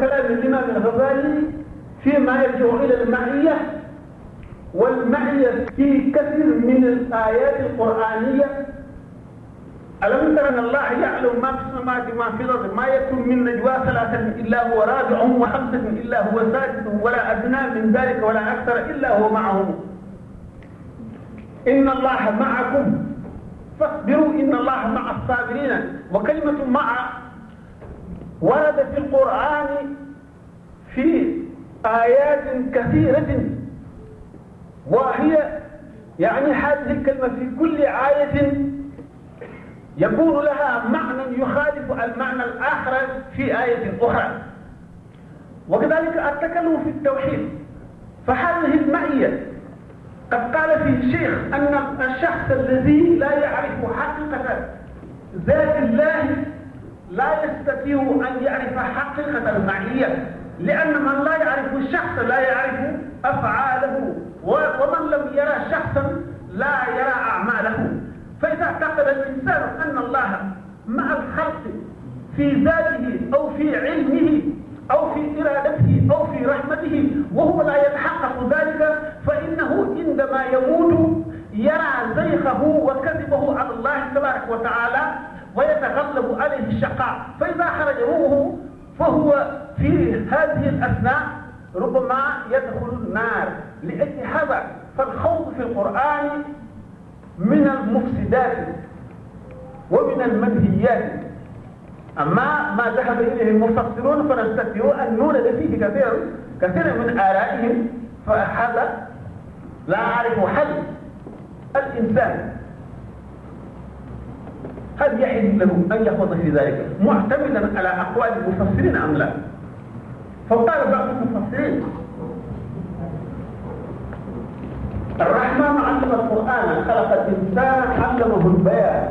كلام الإمام الغزالي فيما يرجع إلى المعية والمعية في كثير من الآيات القرآنية. ألم تر أن الله يعلم ما في السماوات وما في الأرض؟ ما يكون من نجوى ثلاثة إلا هو رابعهم وخمسة إلا هو سادسهم ولا أدنى من ذلك ولا أكثر إلا هو معهم. إن الله معكم. فاصبروا إن الله مع الصابرين. وكلمة مع ورد في القرآن في آيات كثيرة وهي يعني هذه الكلمة في كل آية يكون لها معنى يخالف المعنى الآخر في آية أخرى. وكذلك التكلم في التوحيد. فهذه المعية قد قال في الشيخ أن الشخص الذي لا يعرف حقيقة ذات الله لا يستطيع أن يعرف حقيقة المعية لأن من لا يعرف الشخص لا يعرف أفعاله ومن لم يرى شخصا لا يرى أعماله. فإذا اعتقد الإنسان أن الله مع الخلق في ذاته أو في علمه أو في إرادته أو في رحمته وهو لا يتحقق ذلك فإنه عندما يموت يرى زيخه وكذبه على الله تبارك وتعالى ويتغلب عليه الشقاء. فإذا خرج روحه فهو في هذه الأثناء ربما يدخل النار لأجل هذا. فالخوض في القرآن من المفسدات ومن المنهيات. أما ما ذهب إليه المفسرون فنستطيع أن نولد فيه كثير كثير من آرائهم. فهذا لا أعرف حل الإنسان. هل يحل له أن يخوض في ذلك معتمدا على أقوال المفسرين أم لا؟ فقال بعض المفسرين الرحمن علم القرآن خلق الإنسان علمه البيان.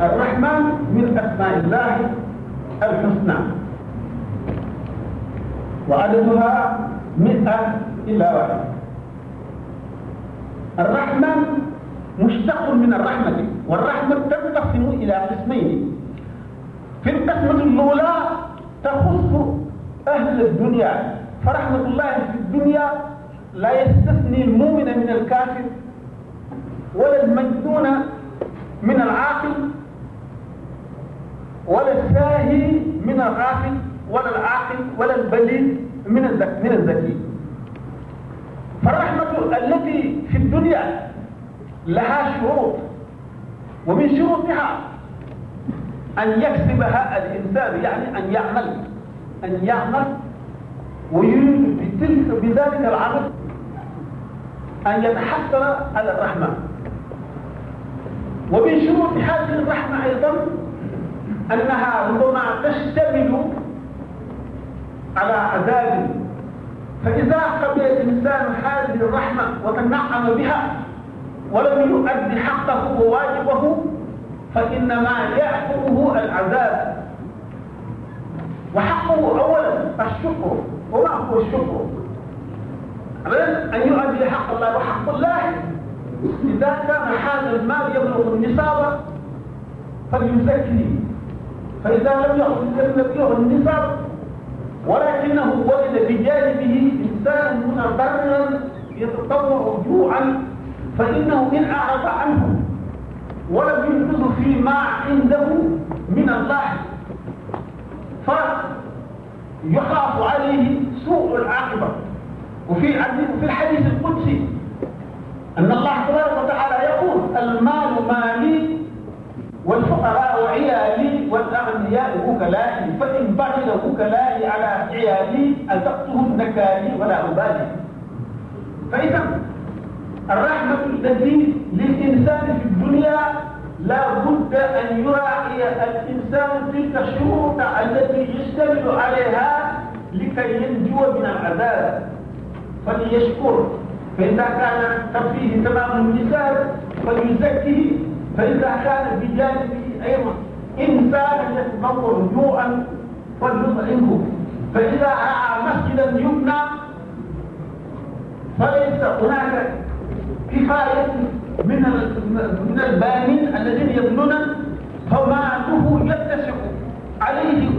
الرحمن من أسماء الله الحسنى. وعددها مئة إلى واحد. الرحمن مشتق من الرحمة والرحمة تنقسم إلى قسمين. في القسمة الأولى تخص أهل الدنيا. فرحمة الله في الدنيا لا يستثني المؤمن من الكافر ولا المجنون من العاقل ولا الساهي من الغافل ولا العاقل ولا البليد من من الذكي. فالرحمة التي في الدنيا لها شروط. ومن شروطها أن يكسبها الإنسان يعني أن يعمل أن يعمل ويريد بذلك العمل أن يتحصل على الرحمة. ومن شروط هذه الرحمة أيضا أنها ربما تشتمل على عذاب. فإذا قبل الإنسان هذه الرحمة وتنعم بها ولم يؤدي حقه وواجبه فإنما يأخذه العذاب. وحقه أولا الشكر. وما هو الشكر؟ أن يؤدي حق الله وحق الله. إذا كان هذا المال يبلغ النصاب فليزكي. فإذا لم يبلغ النصاب. ولكنه وجد بجانبه إنسان متضرر يتطوع جوعا. فإنه إن أعرض عنه ولم ينفذ فيما عنده من الله فيخاف عليه سوء العاقبة. وفي في الحديث القدسي أن الله تبارك وتعالى يقول المال مالي والفقراء عيالي والأغنياء وكلائي فإن بخل وكلائي على عيالي أذقتهم نكالي ولا أبالي. فإذا الرحمة التي للإنسان في الدنيا لا بد أن يراعي الإنسان تلك الشروط التي يشتمل عليها لكي ينجو من العذاب. فليشكر فإذا كان فيه تمام النساء فليزكيه فإذا كان بجانبه أيضا إنسان يتضور جوعا فليطعمه. فإذا رأى مسجدا يبنى فليس هناك كفاية من من البانين الذين يبنون فماته يتسع عليه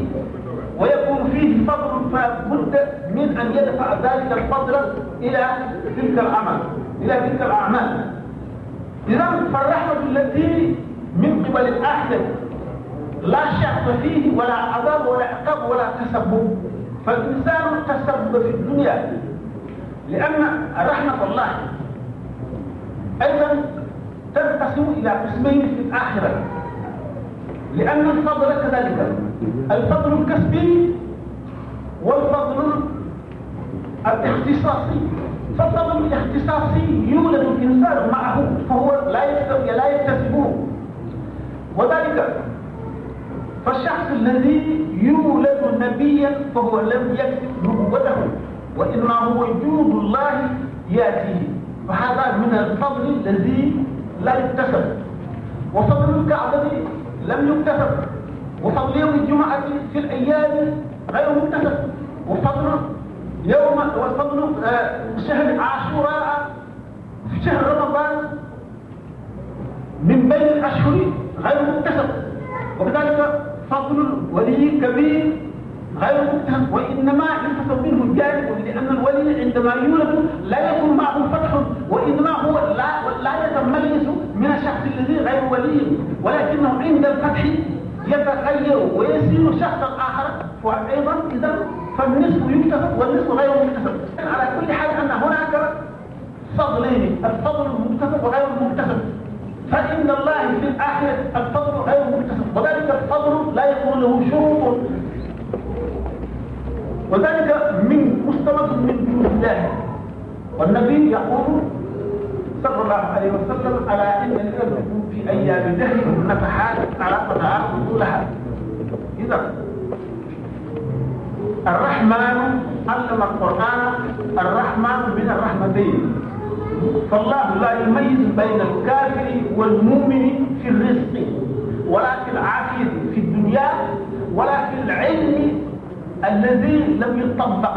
ويكون فيه فضل فبد من أن يدفع ذلك الفضل إلى تلك العمل إلى تلك الأعمال. إذا فالرحمة التي من قبل الأحد لا شعب فيه ولا عذاب ولا عقاب ولا تسبب فالإنسان تسبب في الدنيا. لأن رحمة الله أيضا تنقسم إلى قسمين في الآخرة. لأن الفضل كذلك الفضل الكسبي والفضل الاختصاصي. فالفضل الاختصاصي يولد الإنسان معه فهو لا يكتسبه. وذلك فالشخص الذي يولد نبيا فهو لم يكتب نبوته وإنما هو وجود الله يأتيه. فهذا من الفضل الذي لا يكتسب. وفضل الكعبة لم يكتسب. وفضل يوم الجمعة في الأيام غير مكتسب. وفضل يوم وفضل آه، شهر عاشوراء في شهر رمضان من بين الأشهر غير مكتسب. وكذلك فضل الولي كبير غير مكتسب. وإنما ينتسب منه الجانب لأن الولي عندما يولد لا يكون معه فتح وإنما هو لا, لا يتميز من الشخص الذي غير ولي ولكنه عند الفتح يتغير ويصير شخصا آخر. وأيضا إذا فالنصف يكتسب والنصف غير مكتسب. على كل حال أن هناك فضلين الفضل المكتسب وغير المكتسب. فإن الله في الآخرة الفضل غير مكتسب. وذلك الفضل لا يكون له شروط. وذلك من مستمد من دون الله. والنبي يقول صلى الله عليه وسلم على إن الكذب في أيام دهر نفحات على فتحات طولها اذا الرحمن علم القرآن الرحمن من الرحمتين. فالله لا يميز بين الكافر والمؤمن في الرزق ولا في العافية في الدنيا ولا في العلم الذي لم يطبق.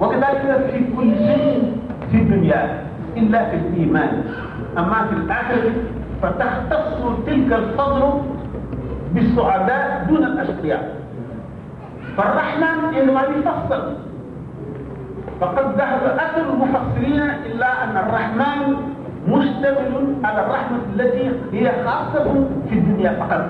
وكذلك في كل شيء في الدنيا. إلا في الإيمان. أما في الآخرة فتختص تلك الفضل بالسعداء دون الأشقياء. فالرحمن إنما يفصل فقد ذهب أكثر المفسرين إلا أن الرحمن مشتمل على الرحمة التي هي خاصة في الدنيا فقط.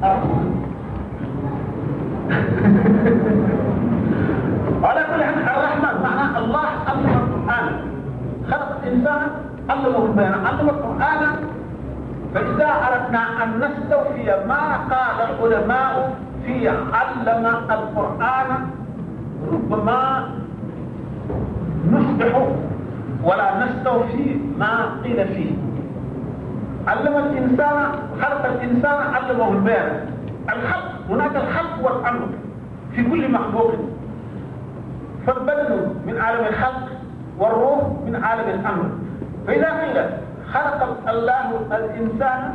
على كل حال الرحمن معناه الله القرآن خلق الإنسان علمه البيان علم القرآن. فإذا أردنا أن نستوفي ما قال العلماء في علم القرآن ربما نصبح ولا نستوفي ما قيل فيه. علم الإنسان خلق الإنسان علمه البيان. الخلق هناك الخلق والأمر في كل مخلوق. فالبدن من عالم الخلق والروح من عالم الامر فاذا قيل خلق الله الانسان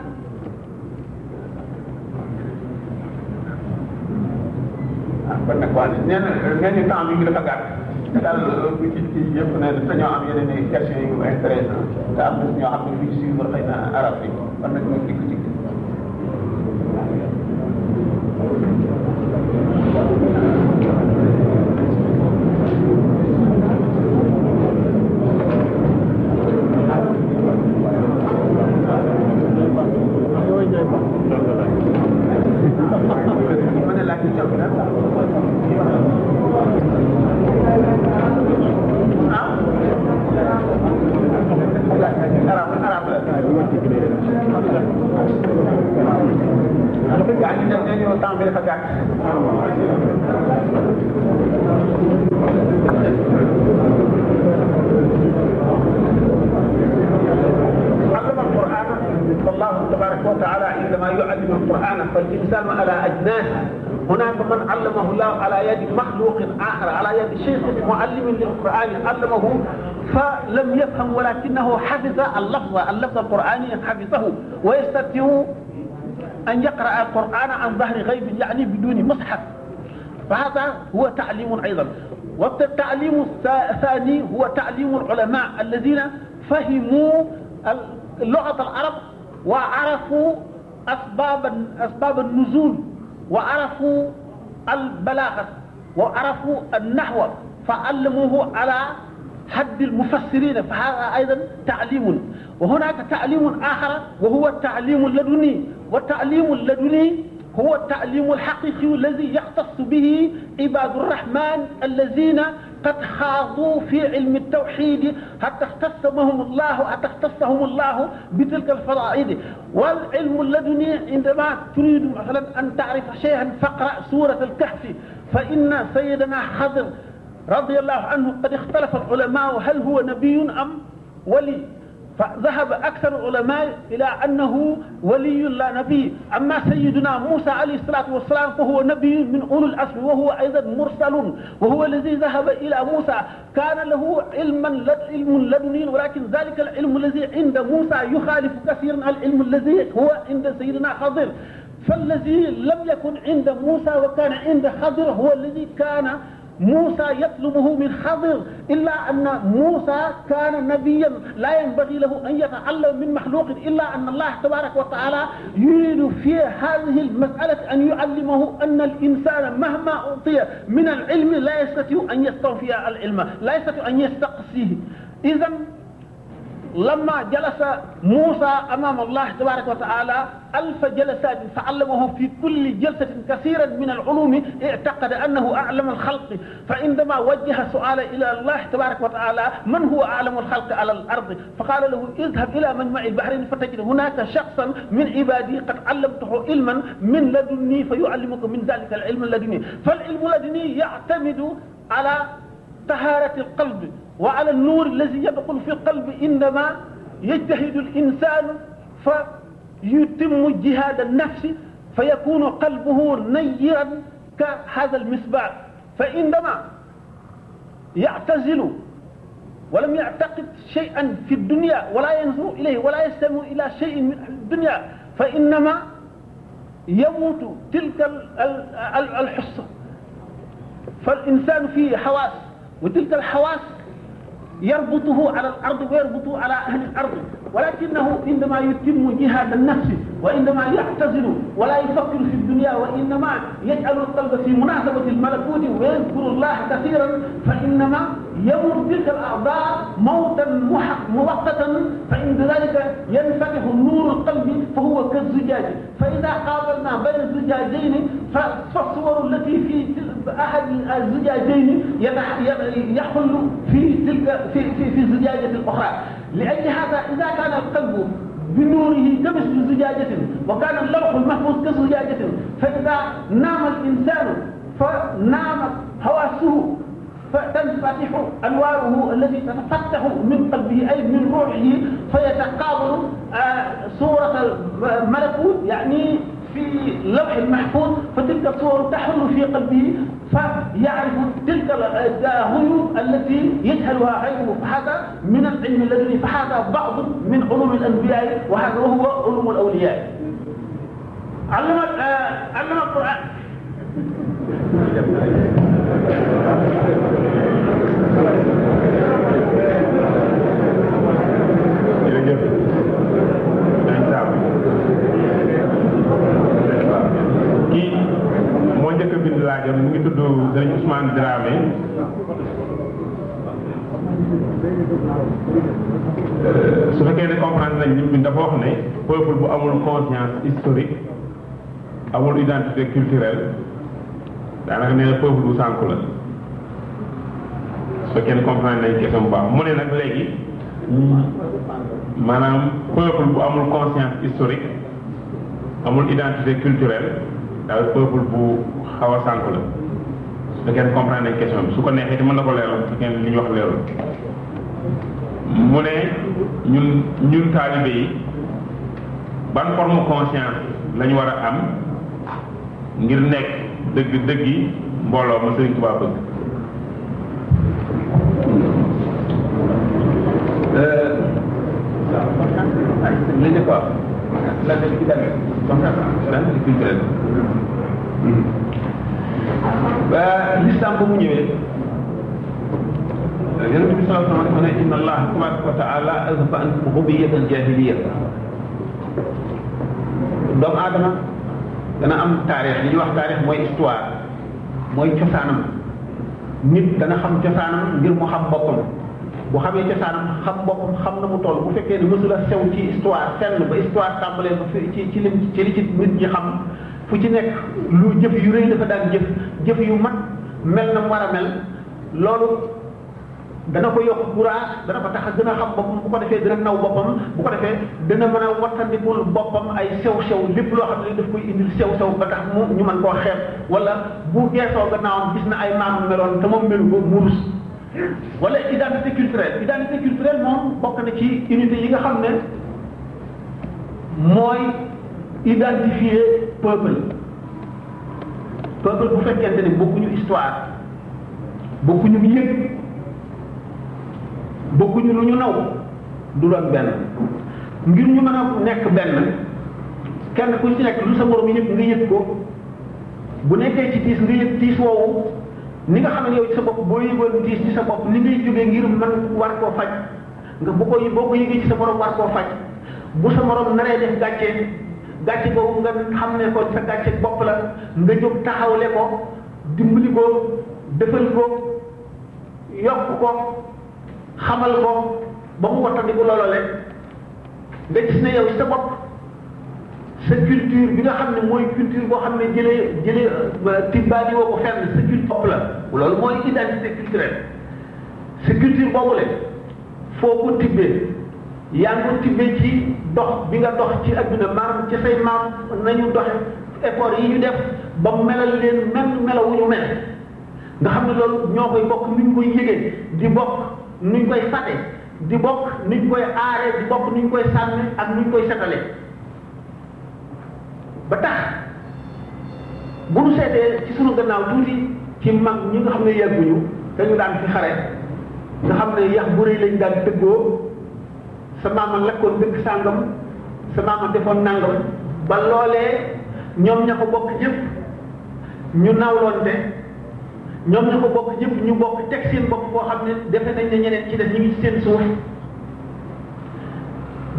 ولكن يجب ان يكون هناك القرآن علمه فلم يفهم ولكنه حفظ اللفظ اللفظ القرآني حفظه ويستطيع أن يقرأ القرآن عن ظهر غيب يعني بدون مصحف. فهذا هو تعليم أيضا. والتعليم الثاني هو تعليم العلماء الذين فهموا لغة العرب وعرفوا أسباب أسباب النزول وعرفوا البلاغة وعرفوا النحو فعلموه على حد المفسرين فهذا أيضا تعليم. وهناك تعليم آخر وهو التعليم اللدني والتعليم اللدني هو التعليم الحقيقي الذي يختص به عباد الرحمن الذين قد خاضوا في علم التوحيد. حتى اختصهم الله؟ حتى اختصهم الله بتلك الفرائض؟ والعلم اللدني عندما تريد مثلا أن تعرف شيئا فاقرأ سورة الكهف. فإن سيدنا خضر رضي الله عنه قد اختلف العلماء هل هو نبي أم ولي. فذهب أكثر العلماء إلى أنه ولي لا نبي. أما سيدنا موسى عليه الصلاة والسلام فهو نبي من أولو الأسر وهو أيضا مرسل وهو الذي ذهب إلى موسى. كان له علما علم لدني ولكن ذلك العلم الذي عند موسى يخالف كثيرا العلم الذي هو عند سيدنا خضر فالذي لم يكن عند موسى وكان عند خضر هو الذي كان موسى يطلبه من خضر إلا أن موسى كان نبيا لا ينبغي له أن يتعلم من مخلوق إلا أن الله تبارك وتعالى يريد في هذه المسألة أن يعلمه أن الإنسان مهما أعطي من العلم لا يستطيع أن يستوفي العلم لا يستطيع أن يستقصيه. إذا لما جلس موسى أمام الله تبارك وتعالى ألف جلسات فعلمه في كل جلسة كثيرا من العلوم اعتقد أنه أعلم الخلق. فعندما وجه سؤال إلى الله تبارك وتعالى من هو أعلم الخلق على الأرض؟ فقال له اذهب إلى مجمع البحرين فتجد هناك شخصا من عبادي قد علمته علما من لدني فيعلمك من ذلك العلم اللدني فالعلم اللدني يعتمد على طهارة القلب. وعلى النور الذي يدخل في القلب إنما يجتهد الإنسان فيتم جهاد النفس فيكون قلبه نيرا كهذا المصباح فإنما يعتزل ولم يعتقد شيئا في الدنيا ولا ينظر إليه ولا يستمع إلى شيء من الدنيا فإنما يموت تلك الحصة. فالإنسان فيه حواس وتلك الحواس يربطه على الأرض ويربطه على أهل الأرض. ولكنه عندما يتم جهاد النفس وعندما يعتزل ولا يفكر في الدنيا وإنما يجعل القلب في مناسبة الملكوت ويذكر الله كثيرا فإنما يموت تلك الأعضاء موتا مؤقتا فعند ذلك ينفتح نور القلب فهو كالزجاج. فإذا قابلنا بين الزجاجين فالصور التي في أحد الزجاجين يحل في تلك في في في الزجاجة الأخرى. لأجل هذا إذا كان القلب بنوره كمثل زجاجة وكان اللوح المحفوظ كزجاجة. فإذا نام الإنسان فنامت حواسه فتنفتح أنواره التي تتفتح من قلبه أي من روحه فيتقابل صورة الملكوت يعني في لوح المحفوظ فتلك الصور تحل في قلبه. فيعرف تلك الغيوب التي يجهلها غيره. فهذا من العلم الذي فهذا بعض من علوم الأنبياء وهذا هو علوم الأولياء. علم علم القرآن. kii a bind laajam mu ngi tudd sëriñ Ousmane Dramé. Su fekkee ne comprendre nañ lim bi dafa wax ne peuple bu amul conscience historique amul identité culturelle daanaka nee na bu sànku la. Su fekkee ne comprendre nañ question bu baax mu ne nag léegi maanaam peuple bu amul conscience historique amul identité culturelle daal peuple bu xaw a sànku la. Su fekkee comprendre nañ question bi su ko neexee te mën na ko leeral su fekkee li ñu wax leerul. Mu ne ñun ñun taalibe yi ban forme conscience la ñu war a am ngir nekk dëgg dëggi mbooloo ma Sëriñ Tuubaa bëgg? Identité culturelle ba l'islam ba mu ñëwee yonent bi sallallahu alayhi wa sallam inna allah tabaraka wa taala azhaba ankum hubiyat al jahiliya doomu aadama dana am taarix li ñuy wax taarix mooy histoire mooy cosaanam nit dana xam cosaanam ngir mu xam boppam bu xamee cosaanam xam boppam xam na mu toll bu fekkee ne mësula sew ci histoire fenn ba histoire tàmbalee ba ci ci lim ci ci nit ñi xam fu ci nekk lu jëf yu rëy dafa daan jëf jëf yu mat mel na mu war a mel loolu dana ko yokk courage dana ko tax a gën a xam boppam bu ko defee dina naw boppam bu ko defee dana mën a wattandikul boppam ay sew-sew lépp loo xam ne daf koy indil sew-sew ba tax mu ñu mën koo xeeb wala bu geesoo gannaawam gis na ay maam meloon te moom melu ko mu rus wala identité culturelle. Identité culturelle moom bokk na ci unité yi nga xam ne mooy identifier peuple. Peuple bu fekkente ne bokkuñu histoire bokkuñu yëg bokkuñu lu ñu naw du doon benn. Ngir ñu mën a nekk benn kenn ku ci nekk lu sa morom yëg nga yëg ko. Bu nekkee ci tiis nga yëg tiis woowu ni nga xam ne yow ci sa bopp boo yëgoon diis ci sa bopp ni ngay jógee ngir mën war koo faj. nga bu ko boo ko yëgee ci sa morom war koo faj. bu sa morom naree def gàcce gàcce boobu nga xam ne ko sa gàcce bopp la nga jóg taxawle ko dimbali ko defal ko yokk ko xamal ko ba mu wattandiku loolole nga gis ne yow sa bopp sa culture bi nga xam ne mooy culture boo xam ne jëlee jëlee tibbaani woo ko fenn sa culture bopp la. Loolu mooy identité culturelle. Sa culture boobu le foo ko tibbee yaa ngi ko tibbee ci dox bi nga dox ci àdduna. Maam ci say maam nañu doxe effort yi ñu def ba melal leen même melaw wu ñu mel. Nga xam ne loolu ñoo koy bokk ni ñu koy yëgee di bokk nuñ koy fate di bokk nuñ koy aaree di bokk nuñ koy sànni ak nuñ koy setale. Ba tax bu nu seetee ci sunu gannaaw tuuti ci mag ñi nga xam ne yàgguñu dañu daan fi xare. nga xam ne yax bu rëy lañ daan tëggoo. sa maama lakkoon dëkk sàngam sa maama defoon nàngam ba loolee ñoom ña ko bokk ñëpp ñu nawloonte ñoom ña ko bokk ñëpp ñu bokk teg seen bopp koo xam ne defe nañ ne ñeneen ci def ñu ngi seen suuf.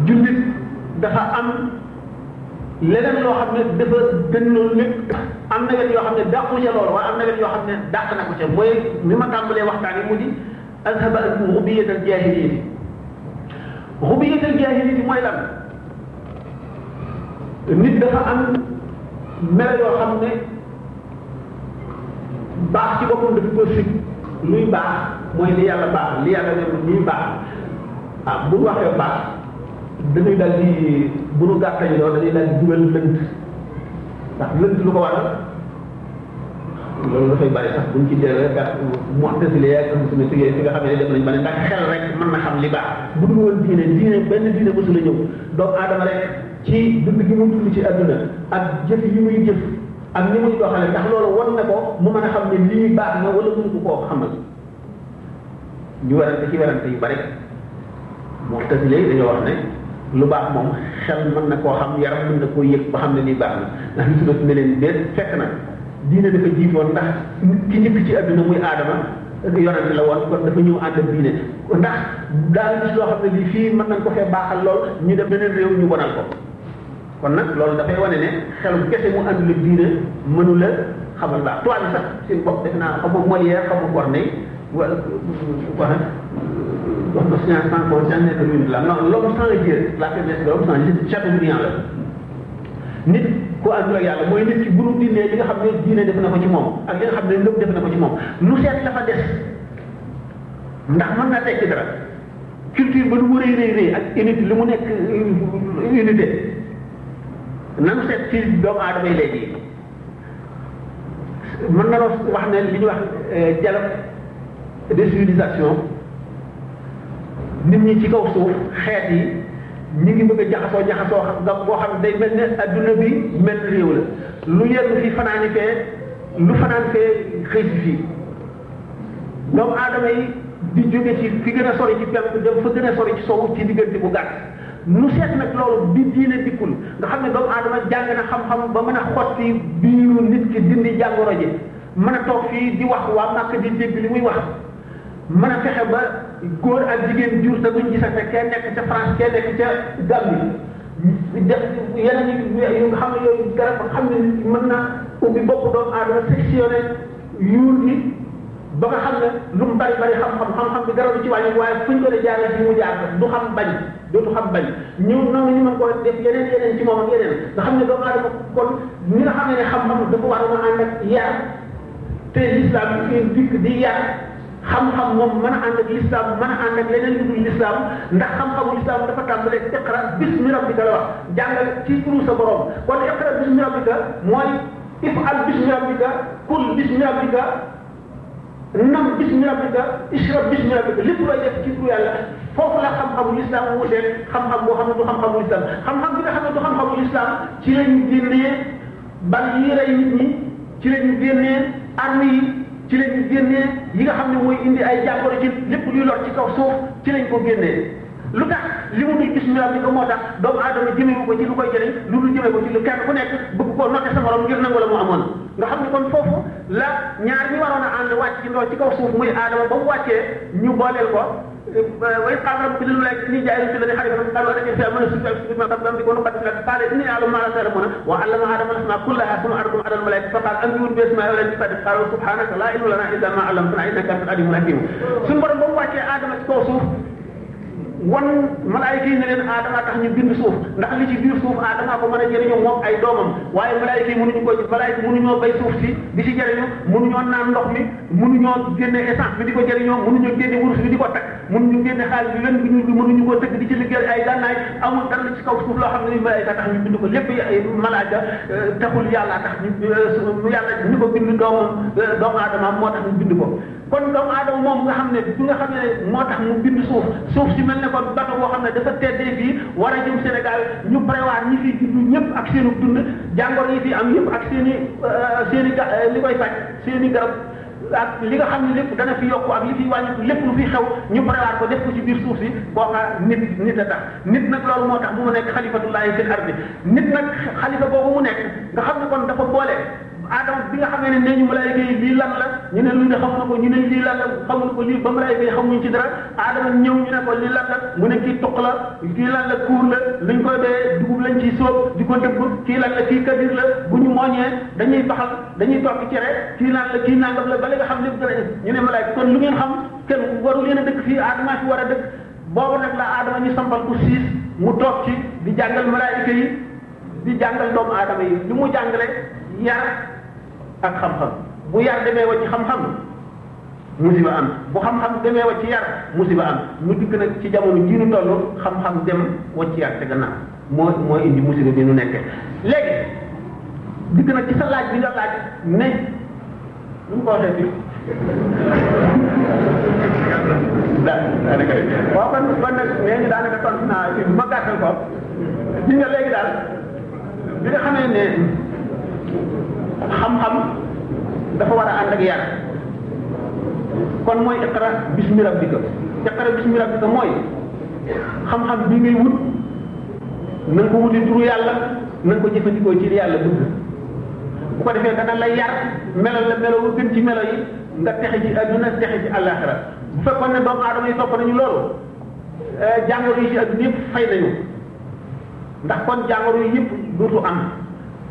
jullit dafa am leneen loo xam ne dafa gën loolu lépp am na wet yoo xam ne dàqu ca loolu waaye am na wet yoo xam ne dàq na ko ca mooy ni ma tàmbalee waxtaan yi mu di alhaba al rubiyat al jahiliyati rubiyat al jahiliyati mooy lan nit dafa am melo yoo xam ne baax ci boppam dafa ko sig luy baax mooy li yàlla baax li yàlla ne luy baax ah bu waxee baax dañuy dal di bu nu gàttañ loolu dañuy dal di dugal lënt. Ndax lu ko waral? Loolu dafay bàyyi sax buñ ci dee gàtt mu'tazile ak suñu fi nga xam ne dem nañ ba ne ndax xel rek mën na xam li baax. Bu dul woon diine diine benn diine mësu la ñëw. Doomu aadama rek ci dund gi mu dund ci àdduna ak jëf yi muy jëf ak ni muy doxale ndax loolu wan na ko mu mën a xam ne lii baax na wala mënu ko koo xamal. Ñu yu bari. Mu'tazile yi dañoo wax lu baax moom xel mën na koo xam yaram mën na koo yëg ba xam ne lii baax na. Ndax li ne leen déet fekk na diine dafa jiitoon ndax ki njëkk ci àdduna muy aadama yonent la woon kon dafa ñëw ànd ak diine. Ndax daal gis loo xam ne lii fii mën nañ ko fee baaxal lool ñu dem beneen réew ñu bonal ko. Kon nag loolu dafay wane ne xelu kese mu àndul ak diine mënu la xamal baax. Tubaab bi sax seen bopp def naa xam nga Molière xam nga Corneille wala wax na science sans conscience nekk lu la non l'homme sans Dieu la faiblesse de l'homme sans Chateaubriand la nit ku àndul ak mooy nit ki bu nu dindee li nga xam ne diine def na ko ci moom ak li nga xam ne ngëm def na ko ci moom nu seet la fa des ndax mën na tekki dara culture ba lu mu rëy rëy rëy ak unité li mu nekk unité nanu seet ci doomu aadama yi léegi mën na wax ne li ñuy wax dialogue de civilisations nit ñi ci kaw suuf xeet yi ñu ngi bëgg a jaxasoo jaxasoo xam boo xam day mel ne àdduna bi mel la. Lu yenn fi fanaani fee lu fanaan fee xëy si fii. Doomu aadama yi di jóge ci fi gën a sori ci penku dem fa gën a sori ci sowu ci diggante bu gàtt. Nu seet nag loolu bi diine dikkul. Nga xam ne doomu aadama jàng na xam-xam ba mën a xotti biiru nit ki dindi jàngoro ji. Mën a toog fii di wax waa màkk di dégg li muy wax. Mën a fexe ba góor ak jigéen jur te duñ gisante kenn nekk ca France kenn nekk ca Gambie yeneen yu nga xam ne yooyu garab xam ne mën na ubbi bopp doomu aadama sectionné yuur gi ba nga xam ne lu mu bari bari xam-xam xam-xam bi dara du ci wàññi waaye fu ñu ko dee jaaree fi mu jaar du xam bañ dootu xam bañ ñu noonu ñu mën ko def yeneen yeneen ci moom ak yeneen nga xam ne doomu aadama kon ñi nga xam ne xam-xam dafa war a ànd ak yar te l'islam fi dikk di yar xam-xam moom mën a ànd ak l'islam mën a ànd ak leneen lu dul l'islam ndax xam-xamu l'islam dafa tàmbalee iqra bismi rabbika la wax jàngal ci turu sa borom kon iqra bismi rabbika mooy ifal bismi rabbika kul bismi rabbika nam bismi rabbika ishrab bismi rabbika lépp looy def ci turu yàlla foofu la xam-xamu l'islam wuutee xam-xam boo xam ne du xam-xamu l'islam xam-xam bi nga xam ne du xam-xamu l'islam ci la ñu génnee bal yi rey nit ñi ci la ñu génnee arme yi ci la ñu génnee yi nga xam ne mooy indi ay jàngoro ci lépp luy lor ci kaw suuf ci lañ ko génnee. lu tax li mu dul bismillah ni ko moo tax doomu aadama jëmee ko ci lu koy jëriñ lu dul jëmee ko ci lu kenn ku nekk bëgg koo noté sa morom ngir nangu la mu amoon. nga xam ne kon foofu la ñaar ñi waroon a ànd wàcc ci ndoo ci kaw suuf muy aadama ba mu wàccee ñu booleel ko ويقال رب للملائكة إني جاعل في الذي خليفة قالوا أنا جئت أمن السجود في ما قبل بك ونقد لك قال إني أعلم ما لا تعلمون وعلم آدم الأسماء كلها ثم عرضهم على الملائكة فقال أنبئوني بأسماء هؤلاء الصادق قالوا سبحانك لا علم لنا إلا ما علمتنا إنك أنت العليم الحكيم ثم ربهم وجه آدم الكوسوف wan malaayika yi ne leen aadama tax ñu bind suuf. Ndax li ci biir suuf aadama ko mën a jëriñoo moom ay doomam. Waaye malaayika yi mënuñu ko malaayika mënuñoo bay suuf si di ci naan ndox mi mënuñoo génne essence bi di ko jëriñoo mënuñoo génne wurus bi di ko teg mënuñu génne xaalis bi len ko tëgg di ci liggéey ay gànnaay amul dara ci kaw suuf loo xam ne ni malaayika tax ñu bind ko. Lépp ay malaaka taxul yàlla tax ñu yàlla ñu ko bind doomam doomu aadama moo tax ñu bind ko. Kon doomu aadama moom nga xam ne bi nga xam ne moo tax mu bind suuf suuf si mel ne kon bato boo xam ne dafa teddee fii war a jëm Sénégal ñu prévoir ñi fi juddu ñëpp ak seenu dund jàngoro yi fi am yëpp ak seeni seeni ga li koy garab ak li nga xam ne lépp dana fi yokku ak li fi wàññi lépp lu fi xew ñu prévoir ko def ko ci biir suuf si kooka nit nit a tax. Nit nag loolu moo tax bu mu nekk xalifatullahi fil ardi. Nit nag xalifa boobu mu nekk nga xam ne kon dafa boole Adama bi nga xam ne nee ñu malaayika yi lii lan la ñu ne lu ne xamu na ko ñu ne lii lan la xamu na ko lii ba malaayika yi xamuñ ci dara. Adama ñëw ñu ne ko lii lan la mu ne kii tuq la kii lan la kuur la luñ koy doyee dugub lañ ciy sóob di ko dëbb kii lan la la bu ñu mooñee dañuy baxal dañuy togg cere kii lan la kii nangam la ba li nga xam lépp dara ñu ne malaayika kon lu ngeen xam kenn waru leen a dëkk fii Adama fi war a dëkk. Boobu nag la Adama ñu sampal ko siis mu toog ci di jàngal malaayika yi di jàngal doomu aadama yi. Li mu jàngale yar ak xam-xam. bu yar demee wa ci xam-xam musiba am. bu xam-xam demee wa ci yar musiba am. mu dikk nag ci jamono jii nu toll xam-xam dem wa ci yar te gannaaw. moo moo indi musiba bi nu nekkee léegi dikk nag ci sa laaj bi nga laaj ne nu mu ko waxee fii? Daa daanaka waaw kon kon nag nee ñu daanaka tontu naa fi ko. Li nga léegi daal bi nga xamee ne xam-xam dafa war a ànd ak yar. kon mooy iqra bismi rabbika. iqra bismi rabbika mooy xam-xam bi ngay wut na nga ko wuti turu yàlla na nga ko jëfandikoo ci yàlla bëgg. bu ko defee dana la yar melo la melo gën ci melo yi nga texe ci àdduna texe ci àllaaxira. bu fekkoon ne doomu aadama yi topp nañu loolu jàngoro yi ci àdduna yëpp fay nañu. ndax kon jàngoro yi yëpp dootu am.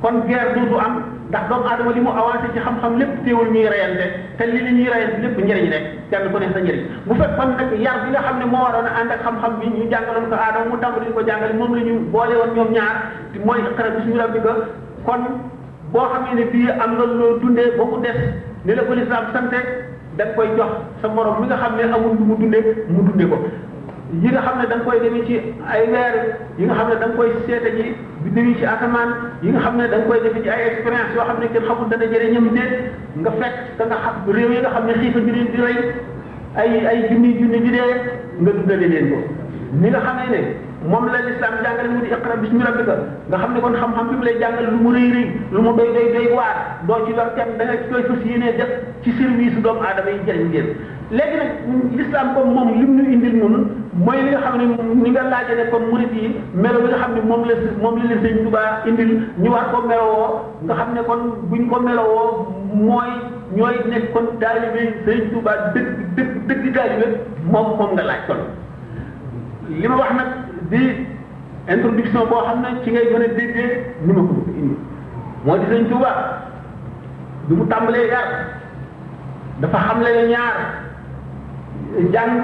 kon guerre dootu am. Ndax doomu aadama li mu avancé ci xam-xam lépp teewul ñuy reyante te li li ñuy reyante lépp njëriñ rek kenn ku ne sa njëriñ. bu fekkoon nag yar bi nga xam ne moo waroon a ànd ak xam-xam bi ñu jàngaloon ko aadama mu tàmbali ko jàngale moom la ñu boole woon ñoom ñaar mooy iqra bismi rabbika kon boo xamee ne bii am nga loo dundee ba mu des ni la ko lislaam sante da nga koy jox sa morom mi nga xam ne amul lu mu dundee mu dundee ko. Yi nga xam ne da nga koy demee ci ay weer yi nga xam ne da nga koy seete ji demee ci asamaan yi nga xam ne da nga koy defee ci ay expérience yoo xam ne kenn xamul dana jëre ñëm déet nga fekk da nga xam yi nga xam ne xiifa bi leen di rey ay ay dundale leen ko. Ni nga xamee ne moom la lislaam jàngale mu di iqra bismi rabbika nga xam ne kon xam-xam bi mu lay jàngal lu mu rëy rëy lu mu doy doy doy waar doo ci lor kenn da nga koy fas yéenee def ci service doomu aadama yi jëriñ leen léegi nag l'islam comme moom lim ñu indil noonu mooy li nga xam ne ni nga laaje ne comme nga xam ne moom la moom la leen sëñ Tuubaa indil ñu war ko melowoo nga xam ne kon buñ ko melowoo mooy ñooy nekk kon taalibe sëñ Tuubaa dëgg dëgg dëgg taalibe moom moom nga laaj kon. li ma wax nag di introduction boo xam ne ci ngay gën a déggee ni ma ko bëgg indi moo di sëñ Tuubaa bi mu tàmbalee yar dafa xam le ñaar jàng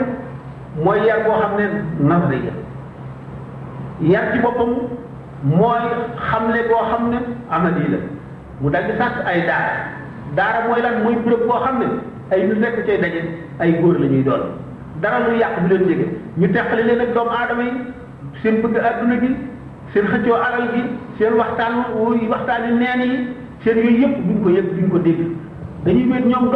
mooy yar boo xam ne nazariya yar. ci boppam mooy xamle boo xam ne amali la. mu dal di ay daara. daara mooy lan mooy béréb boo xam ne ay ñu nekk cay daje ay góor la ñuy doon. dara lu yàq bu leen jege. ñu teqale leen ak doomu aadama yi seen bëgg àdduna gi seen xëccoo alal gi seen waxtaan waxtaani neen yi seen yooyu yëpp duñ ko yëg duñ ko dégg. dañuy wéet ñoom